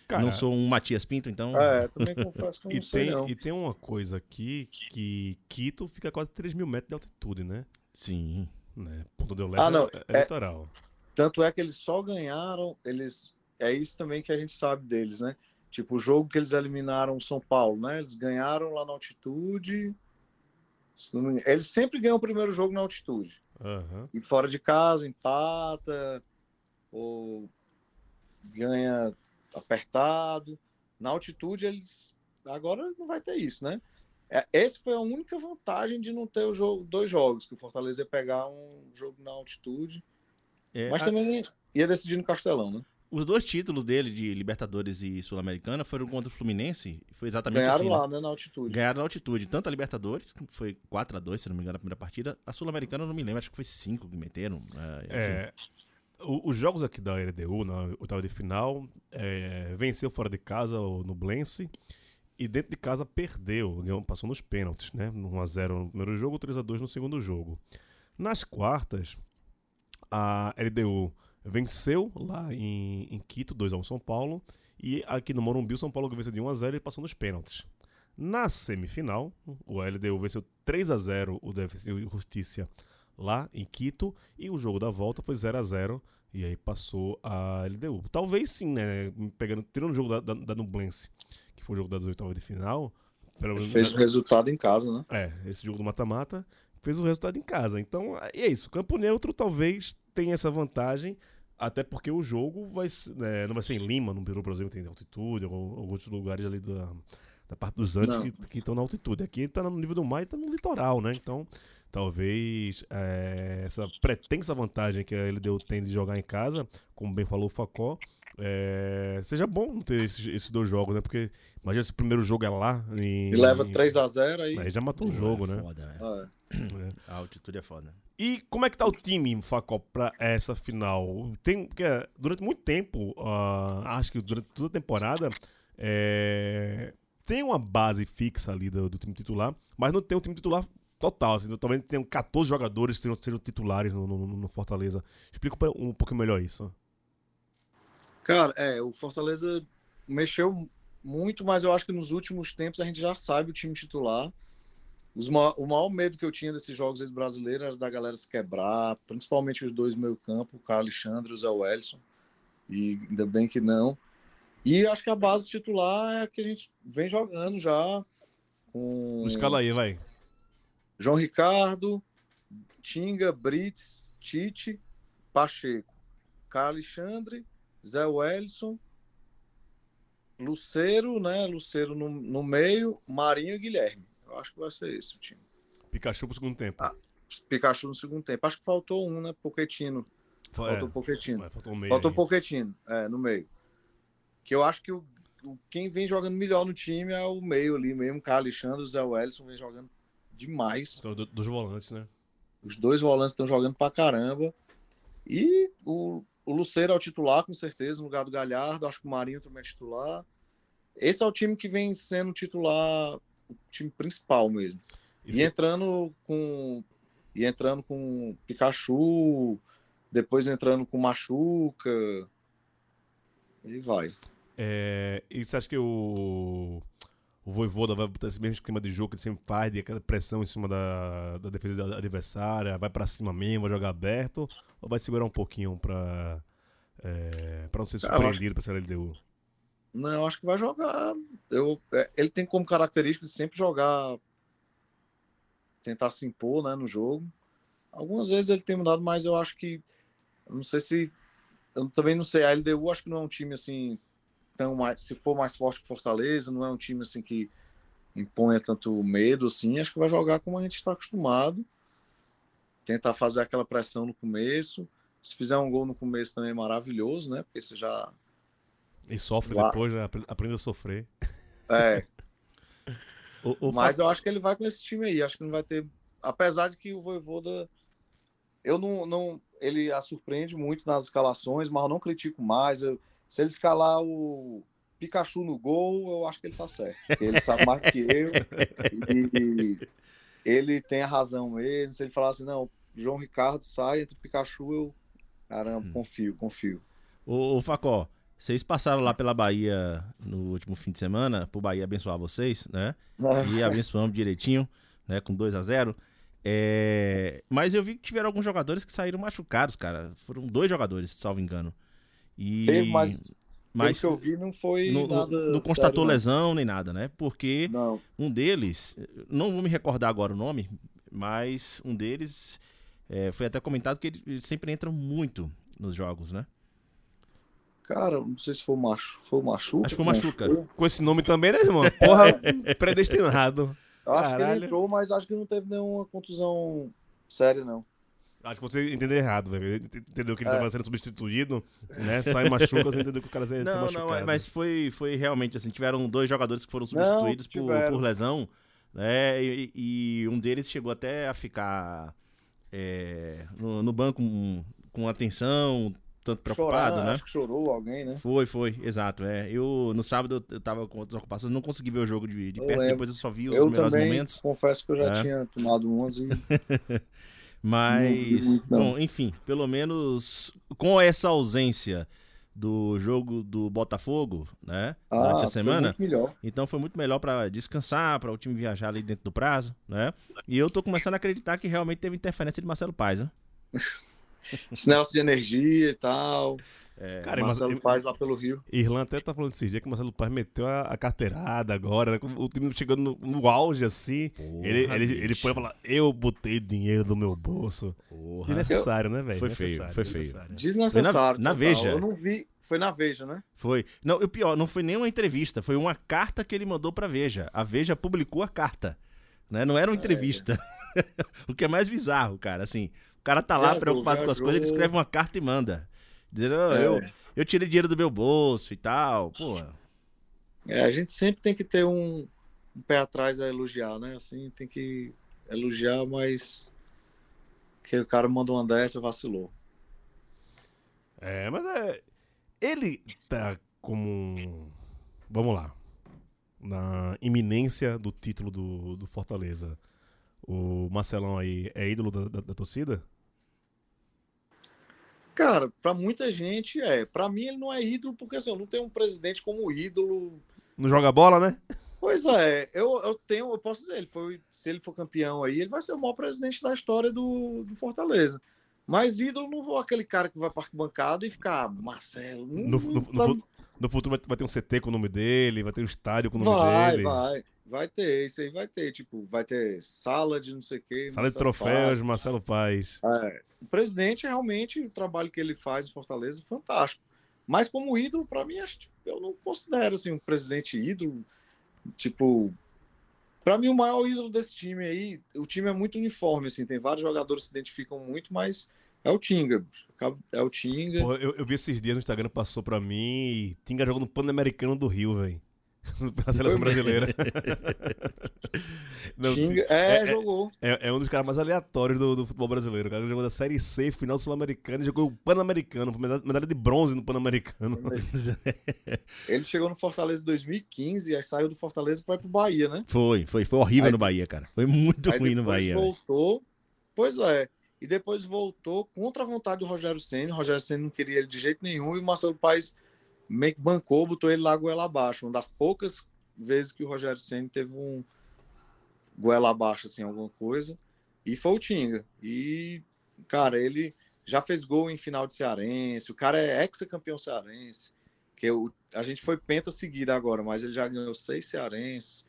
Cara, não sou um Matias Pinto, então. É, também confesso (laughs) que eu E sei, tem, não. e tem uma coisa aqui que Quito fica a quase 3 mil metros de altitude, né? Sim. né? Ponto de Leste Ah, não, é, é é- litoral. Tanto é que eles só ganharam, eles é isso também que a gente sabe deles, né? Tipo, o jogo que eles eliminaram o São Paulo, né? Eles ganharam lá na altitude. Eles sempre ganham o primeiro jogo na altitude. Aham. E fora de casa, empata, ou ganha apertado. Na altitude, eles. Agora não vai ter isso, né? É, Essa foi a única vantagem de não ter o jogo, dois jogos, que o Fortaleza ia pegar um jogo na altitude. É, Mas a- também ia decidir no Castelão, né? Os dois títulos dele de Libertadores e Sul-Americana foram contra o Fluminense. Foi exatamente Ganharam assim. né? lá, né, na altitude. Ganharam na altitude. Tanto a Libertadores, que foi 4x2, se não me engano, a primeira partida. A Sul-Americana eu não me lembro, acho que foi 5 que meteram. é, enfim. É, o- os jogos aqui da LDU, na oitava de final, é, venceu fora de casa o Nublense e dentro de casa perdeu, passou nos pênaltis, né? 1x0 no primeiro jogo, 3x2 no segundo jogo. Nas quartas, a LDU venceu lá em, em Quito, 2x1 São Paulo, e aqui no Morumbi o São Paulo venceu de 1x0 e passou nos pênaltis. Na semifinal, o LDU venceu 3x0 o Defensa e Justiça lá em Quito e o jogo da volta foi 0 a 0 e aí passou a LDU. Talvez sim, né? Pegando, tirando o jogo da, da, da Nublense, que foi o jogo das oitavas de final. Fez o resultado em casa, né? é, esse jogo do mata-mata fez o resultado em casa. Então, e é isso. Campo Neutro talvez tenha essa vantagem, até porque o jogo vai, ser- né, não vai ser em Lima, no Peru, por exemplo, tem altitude, ou, ou outros lugares ali da, da parte dos Andes Não. que que estão na altitude. Aqui está no nível do mar e está no litoral, né? Então, talvez é, essa pretensa vantagem que a LDU tem de jogar em casa, como bem falou o Facó, é, seja bom ter esses, esses dois jogos, né? Porque imagina se o primeiro jogo é lá em, E leva em- 3 a 0 aí. Aí já matou o jogo, é né? Foda, né? Ah, A altitude é foda. E como é que tá o time, Facó, pra essa final? Tem, porque durante muito tempo, ah, acho que durante toda a temporada, é, tem uma base fixa ali do, do time titular, mas não tem um time titular total. Assim, talvez tenham 14 jogadores que sejam, sejam titulares no, no- no Fortaleza. Explica um um pouquinho melhor isso. Cara, é, o Fortaleza mexeu muito, mas eu acho que nos últimos tempos a gente já sabe o time titular. Ma- o maior medo que eu tinha desses jogos aí do brasileiro era da galera se quebrar, principalmente os dois meio campo, o Carlos Alexandre e o Zé Wellison. E ainda bem que não. E acho que a base titular é a que a gente vem jogando já. Com Escala aí, vai. João Ricardo, Tinga, Brits, Tite, Pacheco, Carlos Alexandre, Zé Wellison, Luceiro, né? Luceiro no, no meio, Marinho e Guilherme. Eu acho que vai ser esse o time. Pikachu pro segundo tempo. Ah, Pikachu no segundo tempo. Acho que faltou um, né? Poquetino. Fa- Faltou é, Poquetino. faltou um meio. Faltou. Poquetino, é, no meio. Que eu acho que o, o- quem vem jogando melhor no time é o meio ali mesmo. Carlos Alexandre, o Zé Wellison vem jogando demais. São do- dos volantes, né? Os dois volantes estão jogando pra caramba. E o, o Luceiro é o titular, com certeza, no lugar do Galhardo. Acho que o Marinho também é titular. Esse é o time que vem sendo titular, o time principal mesmo. E E, entrando com. E entrando com Pikachu, depois entrando com Machuca. E vai. É, e você acha que o, o Voivoda vai botar esse mesmo esquema de jogo que ele sempre faz, de aquela pressão em cima da, da defesa da adversária, vai pra cima mesmo, vai jogar aberto, ou vai segurar um pouquinho pra, é, pra não ser surpreendido pra essa LDU? Não, eu acho que vai jogar. Eu, é, ele tem como característica de sempre jogar, tentar se impor né, no jogo. Algumas vezes ele tem mudado, mas eu acho que. Não sei se. Eu também não sei. A LDU acho que não é um time assim. Tão mais, se for mais forte que Fortaleza, não é um time assim que imponha tanto medo assim. Acho que vai jogar como a gente está acostumado. Tentar fazer aquela pressão no começo. Se fizer um gol no começo também é maravilhoso, né? Porque você já E sofre Lá- depois, né? Apre- aprende a sofrer. É, (laughs) O, o mas eu acho que ele vai com esse time aí. Acho que não vai ter. Apesar de que o Voivoda. Eu não. não ele a surpreende muito nas escalações, mas eu não critico mais. Eu- se ele escalar o Pikachu no gol, eu acho que ele tá certo. Ele sabe mais que eu. E ele tem a razão mesmo. Se ele falar assim, não, João Ricardo sai entre Pikachu, eu. Caramba, confio, confio. O, o Facó, vocês passaram lá pela Bahia no último fim de semana, pro Bahia abençoar vocês, né? E (laughs) abençoamos direitinho, né? Com 2 a 0 É, Mas eu vi que tiveram alguns jogadores que saíram machucados, cara. Foram dois jogadores, salvo engano. E... Teve, mas, mas que eu vi, não foi não, não- nada. não constatou sério, lesão nem nada, né? Porque Não. um deles, não vou me recordar agora o nome, mas um deles é, foi até comentado que ele, ele sempre entra muito nos jogos, né? Cara, não sei se foi o Machu, foi o Machuca. Acho que foi o Machuca. Com esse nome também, né, irmão? Porra, (laughs) predestinado. Eu acho que Caralho. ele entrou, mas acho que não teve nenhuma contusão séria, não. Acho que você entendeu errado, velho. Entendeu que ele É. tava sendo substituído, né? Sai machuca, você entendeu que o cara ia ser Não, machucado. não, mas foi, foi realmente assim, tiveram dois jogadores que foram substituídos por, tiveram. por lesão, né? E, e um deles chegou até a ficar é, no, no banco com, com atenção, tanto preocupado, Chorar, né? Acho que chorou alguém, né? Foi, foi, exato. É. Eu, no sábado, eu tava com outras ocupações, não consegui ver o jogo de, de perto, depois eu só vi os Eu melhores também momentos. confesso que eu já É. tinha tomado umas (laughs) e Mas, Não vi muito, bom, enfim, pelo menos com essa ausência do jogo do Botafogo, né, durante ah, a foi semana, muito melhor. então foi muito melhor pra descansar, pra o time viajar ali dentro do prazo, né? E eu tô começando a acreditar que realmente teve interferência de Marcelo Paes, né? (laughs) Negócio de energia e tal. Cara, Marcelo mas, faz lá pelo Rio. Irlan até tá falando esses dias que o Marcelo Paz meteu a, a carteirada agora, né? O time chegando no, no auge, assim. ele, ele, ele bicho. foi falar, eu botei dinheiro do meu bolso. Porra. Desnecessário, né, velho? Foi feio, Desnecessário, foi feio. desnecessário. Desnecessário. na total. Veja. Eu não vi. Foi na Veja, né? Foi. Não, o pior, não foi nem uma entrevista, foi uma carta que ele mandou pra Veja. A Veja publicou a carta. Né? Não era uma entrevista. (laughs) o que é mais bizarro, cara. Assim, cara tá lá preocupado com as coisas, ele escreve uma carta e manda. Dizendo, "Não, É. eu, eu tirei dinheiro do meu bolso e tal. Pô, É, a gente sempre tem que ter um, um pé atrás a elogiar, né? Assim, tem que elogiar, mas que o cara mandou uma dessa, vacilou. É, mas é. Ele tá como. Vamos lá. Na iminência do título do, do Fortaleza. O Marcelão aí é ídolo da, da- da torcida? Cara, pra muita gente é. Pra mim ele não é ídolo, porque assim, eu não tenho um presidente como ídolo. Não joga bola, né? Pois é, eu, eu tenho, eu posso dizer, ele foi, se ele for campeão aí, ele vai ser o maior presidente da história do, do Fortaleza. Mas ídolo não vou aquele cara que vai pra arquibancada e ficar "Ah, Marcelo. não- No, no- pra- no futuro vai, vai ter um CT com o nome dele, vai ter um estádio com o nome vai, dele. vai. Vai ter, isso aí vai ter. Tipo, vai ter sala de não sei o quê. Sala de Marcelo troféus, Paz. Marcelo Paz. É, o presidente, realmente, o trabalho que ele faz em Fortaleza é fantástico. Mas como ídolo, para mim, acho, que eu não considero assim, um presidente ídolo. Tipo, para mim, o maior ídolo desse time aí, o time é muito uniforme, assim, tem vários jogadores que se identificam muito, mas é o Tinga. É o Tinga. Porra, eu, eu vi esses dias no Instagram, passou pra mim Tinga jogando no Pan-Americano do Rio, velho. (laughs) Pela seleção brasileira. Não, Tinga, é, é- jogou. É, é um dos caras mais aleatórios do, do futebol brasileiro. O cara jogou da Série C, final sul-americano, e jogou o Pan-Americano, medalha, de bronze no Pan-Americano. (laughs) Ele chegou no Fortaleza em 2015 e aí saiu do Fortaleza para ir pro Bahia, né? foi, foi, foi horrível Aí- no Bahia, cara. Foi muito ruim no Bahia. voltou. Pois é. E depois voltou contra a vontade do Rogério Senna. O Rogério Senna não queria ele de jeito nenhum. E o Marcelo Paes meio que bancou, botou ele lá goela abaixo. Uma das poucas vezes que o Rogério Senna teve um goela abaixo, assim, alguma coisa. E foi o Tinga. E, cara, ele já fez gol em final de Cearense. O cara é ex-campeão cearense. que o, a gente foi penta seguida agora, mas ele já ganhou seis cearenses,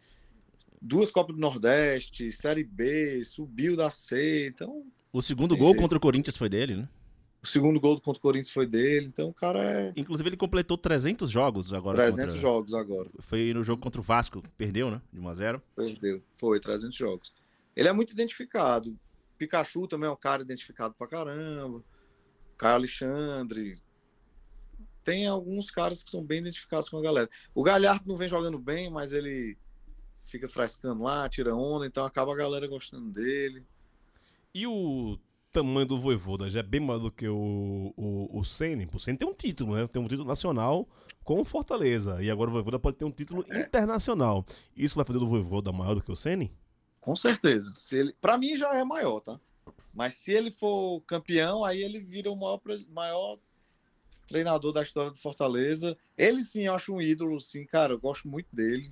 duas Copas do Nordeste, Série B, subiu da C, então O segundo gol jeito. contra o Corinthians foi dele, né? O segundo gol contra o Corinthians foi dele, então o cara é Inclusive ele completou 300 jogos agora 300 contra... jogos agora. Foi no jogo contra o Vasco, perdeu, né? De 1 a 0. Perdeu. Foi, 300 jogos. Ele é muito identificado. Pikachu também é um cara identificado pra caramba. Caio Alexandre. Tem alguns caras que são bem identificados com a galera. O Galhardo não vem jogando bem, mas ele fica frescando lá, tira onda, então acaba a galera gostando dele. E o tamanho do Voivoda já é bem maior do que o, o, o Ceni. O Ceni tem um título, né? Tem um título nacional com o Fortaleza. E agora o Voivoda pode ter um título internacional. Isso vai fazer do Voivoda maior do que o Ceni? Com certeza. Se ele, para mim já é maior, tá? Mas se ele for campeão, aí ele vira o maior, maior treinador da história do Fortaleza. Ele sim, eu acho um ídolo, sim, cara. Eu gosto muito dele.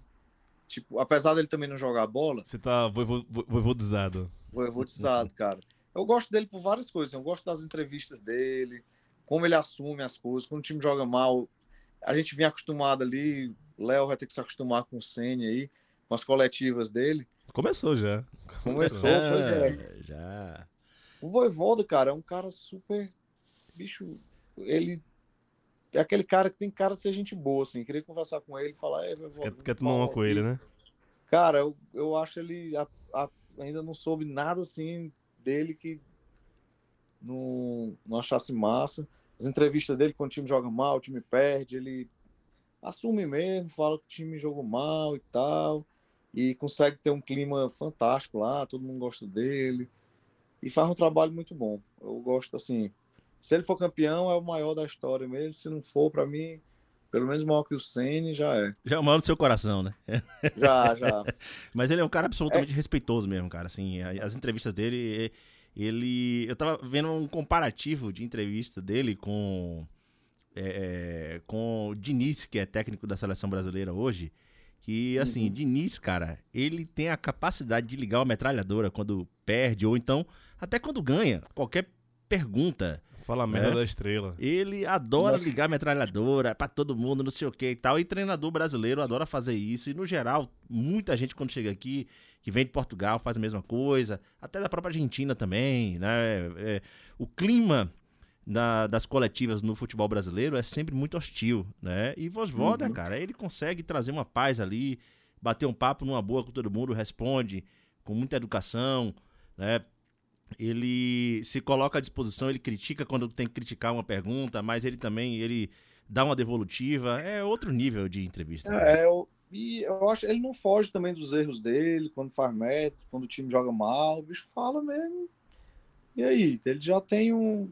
Tipo, apesar dele também não jogar bola, Você tá voivo- vo- voivodizado. voivodizado, cara. Eu gosto dele por várias coisas. Eu gosto das entrevistas dele, como ele assume as coisas. Quando o time joga mal, a gente vinha acostumado ali. O Léo vai ter que se acostumar com o Senna aí, com as coletivas dele. Começou já. Começou, pois é. já. O Voivoda, cara, é um cara super. Bicho, ele. É aquele cara que tem cara de ser gente boa, assim. Queria conversar com ele e falar. "Ei, Voivoda, Quer, quer tomar uma com ele, aqui." né? Cara, eu, eu acho ele. a- a- ainda não soube nada assim dele que não, não achasse massa. As entrevistas dele, quando o time joga mal, o time perde, ele assume mesmo, fala que o time jogou mal e tal. E consegue ter um clima fantástico lá, todo mundo gosta dele. E faz um trabalho muito bom. Eu gosto assim. Se ele for campeão, é o maior da história mesmo. Se não for, pra mim, pelo menos maior que o Ceni já é. Já é o maior do seu coração, né? (laughs) Já, já. (laughs) Mas ele é um cara absolutamente respeitoso mesmo, cara. Assim, as entrevistas dele, ele. Eu tava vendo um comparativo de entrevista dele com. é, é, com o Diniz, que é técnico da seleção brasileira hoje. Que, assim, Diniz, cara, ele tem a capacidade de ligar uma metralhadora quando perde, ou então, até quando ganha. Qualquer pergunta. Fala a merda É. da estrela. Ele adora Nossa. ligar metralhadora pra todo mundo, não sei o que e tal. E treinador brasileiro adora fazer isso. E no geral, muita gente quando chega aqui, que vem de Portugal, faz a mesma coisa. Até da própria Argentina também, né? É, o clima da- das coletivas no futebol brasileiro é sempre muito hostil, né? E Vosvoda, cara, ele consegue trazer uma paz ali, bater um papo numa boa com todo mundo, responde com muita educação, né? Ele se coloca à disposição, ele critica quando tem que criticar uma pergunta, mas ele também ele dá uma devolutiva. É outro nível de entrevista. né? É, eu, e eu acho ele não foge também dos erros dele, quando faz método, quando o time joga mal, o bicho fala mesmo. E aí, ele já tem um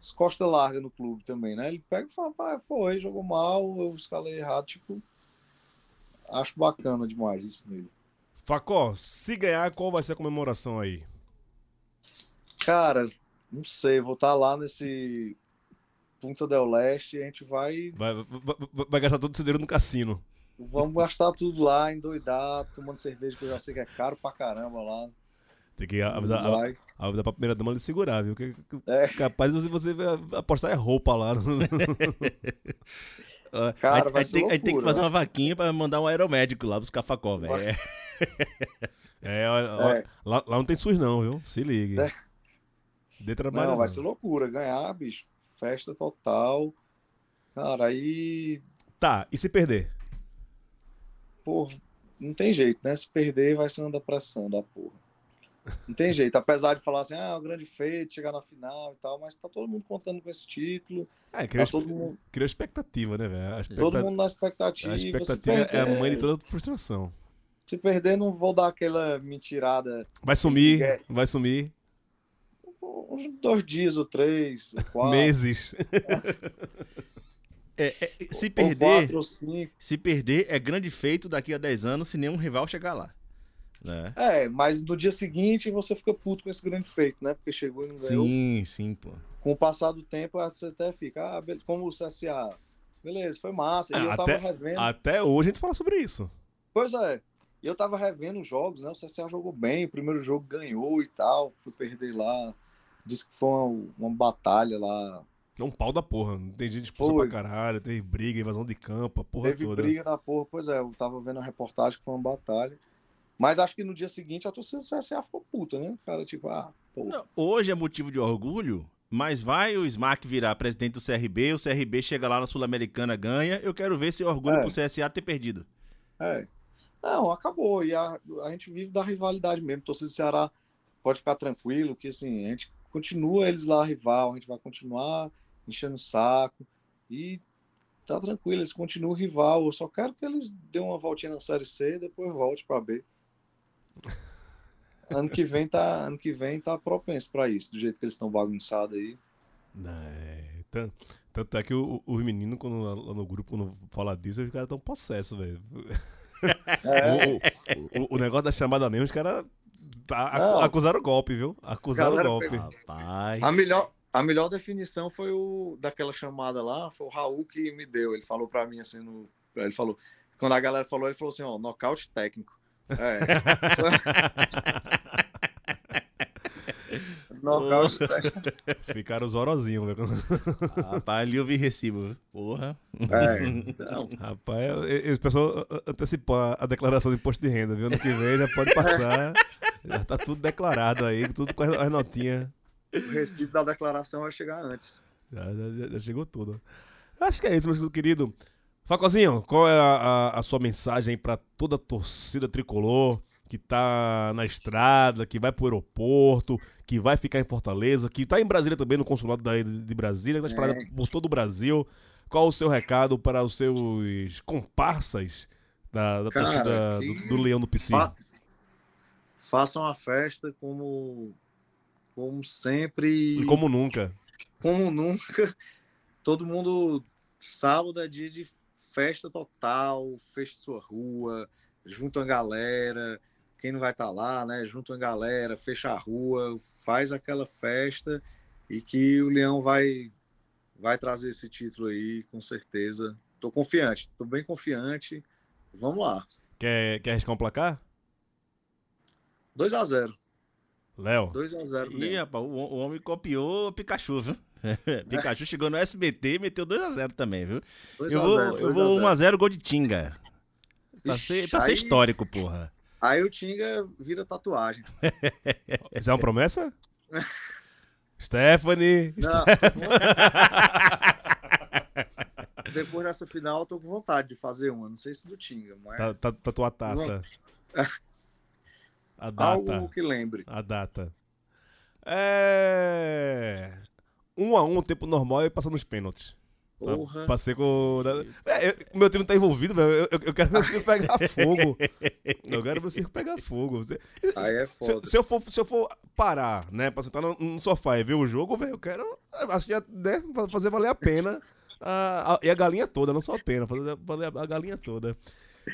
as costas largas no clube também, né? Ele pega e fala, "Pá, foi, jogou mal, eu escalei errado, tipo, acho bacana demais isso nele. Facó, se ganhar, qual vai ser a comemoração aí? Cara, não sei, vou estar lá nesse Punta del Leste e a gente vai, Vai, vai, vai- gastar todo o seu dinheiro no cassino. vamos gastar tudo lá, endoidar, tomando cerveja que eu já sei que é caro pra caramba lá. Tem que avisar, a- avisar pra primeira dama de segurar, viu? Que, que- É. Capaz você, você apostar é roupa lá. (laughs) Ó, Cara, aí- vai aí tem, aí tem que fazer né? uma vaquinha pra mandar um aeromédico lá buscar facó, velho. É. (laughs) É, É. Lá, lá não tem SUS não, viu? Se ligue. É. Dê trabalho Não, vai ser loucura. Ganhar, bicho. Festa total. Cara, aí. Tá, e se perder? Pô, não tem jeito, né? Se perder, vai ser uma depressão da porra. Não tem jeito. Apesar de falar assim, ah, é um grande feito, chegar na final e tal, mas tá todo mundo contando com esse título. É, criou, Tá todo mundo, criou expectativa, né, velho? Todo mundo na expectativa. a expectativa é a perder- mãe de toda frustração. Se perder, não vou dar aquela mentirada. Vai sumir, É. vai sumir. Uns dois dias ou três, ou quatro. Meses. (laughs) É, é, se ou perder, quatro ou cinco. se perder é grande feito daqui a 10 anos se nenhum rival chegar lá. Né? É, mas no dia seguinte você fica puto com esse grande feito, né? Porque chegou e não ganhou. Sim, sim, pô. com o passar do tempo, você até fica, ah, como o CSA. Beleza, foi massa. E Ah, eu até- tava revendo. Até hoje a gente fala sobre isso. Pois é. E eu tava revendo os jogos, né? O CSA jogou bem, o primeiro jogo ganhou e tal. Fui perder lá. Disse que foi uma, uma batalha lá. É um pau da porra. Tem gente expulsa Foi. pra caralho, teve briga, invasão de campo, a porra Teve toda. briga da porra, pois é, eu tava vendo a reportagem que foi uma batalha. Mas acho que no dia seguinte a torcida do CSA ficou puta, né? Cara, tipo, ah, pô. Não, hoje é motivo de orgulho, mas vai o Smack virar presidente do CRB, o CRB chega lá na Sul-Americana, ganha. Eu quero ver se orgulho É. pro CSA ter perdido. É. Não, acabou. E a, a gente vive da rivalidade mesmo. Torcida do Ceará pode ficar tranquilo, que assim, a gente continua eles lá rival, a gente vai continuar enchendo o saco. E tá tranquilo, eles continuam rival. Eu só quero que eles dêem uma voltinha na série C e depois volte pra B. (laughs) Ano que vem tá, ano que vem tá propenso pra isso, do jeito que eles estão bagunçados aí. É, tan- tanto é que o- os meninos, quando, lá no grupo, quando fala disso, os caras tão possessos, velho. É, (laughs) O, o- o- o negócio da chamada mesmo, os caras Não. acusaram o golpe, viu? Acusaram o golpe. pegou- Rapaz. A melhor, a melhor definição foi o daquela chamada lá, foi o Raul que me deu. Ele falou pra mim assim, no, ele falou, quando a galera falou, ele falou assim, ó, nocaute técnico. É. (laughs) nocaute técnico. Ficaram zorozinhos, velho. Rapaz, ali eu vi recibo. viu? Porra. É, (laughs) então, Rapaz, esse pessoal a- antecipou a a declaração de imposto de renda, viu? Ano que vem já pode passar. (laughs) Já tá tudo declarado aí, tudo com as as notinhas. o recibo da declaração vai chegar antes. Já, já- já- chegou tudo. Acho que é isso, meu querido. Facozinho, qual é a, a- a sua mensagem pra toda a torcida tricolor que tá na estrada, que vai pro aeroporto, que vai ficar em Fortaleza, que tá em Brasília também, no consulado daí de Brasília, que tá espalhada É. por todo o Brasil. Qual o seu recado para os seus comparsas da, da Cara, torcida do, do Leão do Pici? Fa- façam a festa como, como sempre. E como nunca. como nunca, todo mundo, sábado é dia de festa total, feche sua rua, junta a galera, quem não vai estar lá, né? Junta a galera, fecha a rua, faz aquela festa e que o Leão vai vai trazer esse título aí, com certeza. Tô confiante, tô bem confiante. Vamos lá. Quer, quer arriscar um placar? 2 a 0 Léo? 2 a 0 Ih, rapaz, o, o homem copiou o Pikachu, viu? (laughs) Pikachu chegou no SBT e meteu 2x0 também, viu? 2 Eu vou, 0, eu 2 a vou 0. 1x0 gol de Tinga. Pra ser, pra ser Aí- histórico, porra. Aí o Tinga vira tatuagem. (laughs) Essa é uma promessa? (laughs) Stephanie. Não, Depois dessa final, eu tô com vontade de fazer uma. Não sei se do Tinga, mas Tá, tá, tá tua taça. A data. algo que lembre. A data. É. Um a um, o tempo normal e passando os pênaltis. Porra. Passei com. É, eu- o meu time tá envolvido, velho. Eu, eu- eu quero ver o circo pegar (laughs) fogo. Eu quero ver o circo pegar fogo. Se, Aí é se, foda. se eu for, se eu for parar, né, pra sentar no, no sofá e ver o jogo, velho, eu quero assistir, né, fazer valer a pena. A, a- e a galinha toda, não só a pena, fazer valer a, a galinha toda.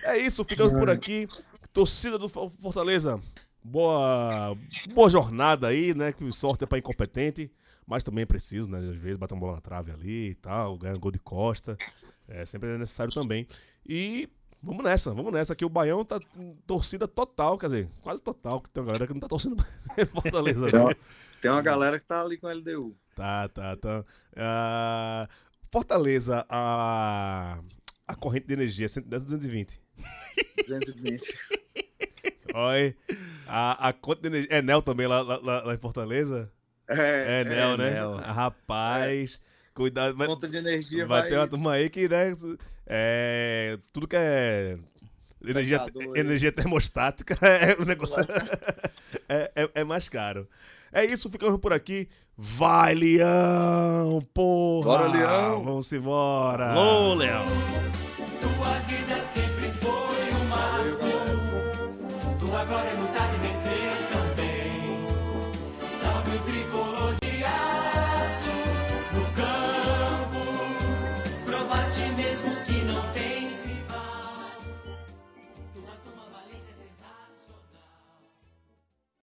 É isso, ficando por aqui. Torcida do Fo- Fortaleza, boa, boa jornada aí, né? Que sorte é pra incompetente, mas também é preciso, né? Às vezes bater uma bola na trave ali e tal, ganhar um gol de costa. É sempre é necessário também. E vamos nessa, vamos nessa. Aqui o Baião tá torcida total, quer dizer, quase total, que tem uma galera que não tá torcendo (laughs) Fortaleza. Tem né? tem uma galera que tá ali com a LDU. Tá, tá, tá. Ah, Fortaleza, a, a corrente de energia, 110 220. 220. Oi. A, a conta de energia. É Nel também lá, lá, lá- em Fortaleza? É, É, Nel, né? Nel. Rapaz. Cuidado. Vai, Conta de energia vai vai. ter uma turma aí que, né? É, tudo que é. Energia, aí. energia termostática (laughs) é o negócio. (laughs) é, é, é mais caro. É isso, ficamos por aqui. Vai, Leão! Porra! Bora, Leão! Vamos embora! Alô, Léo. Tua vida sempre foi vencer também. Salve o tricolor.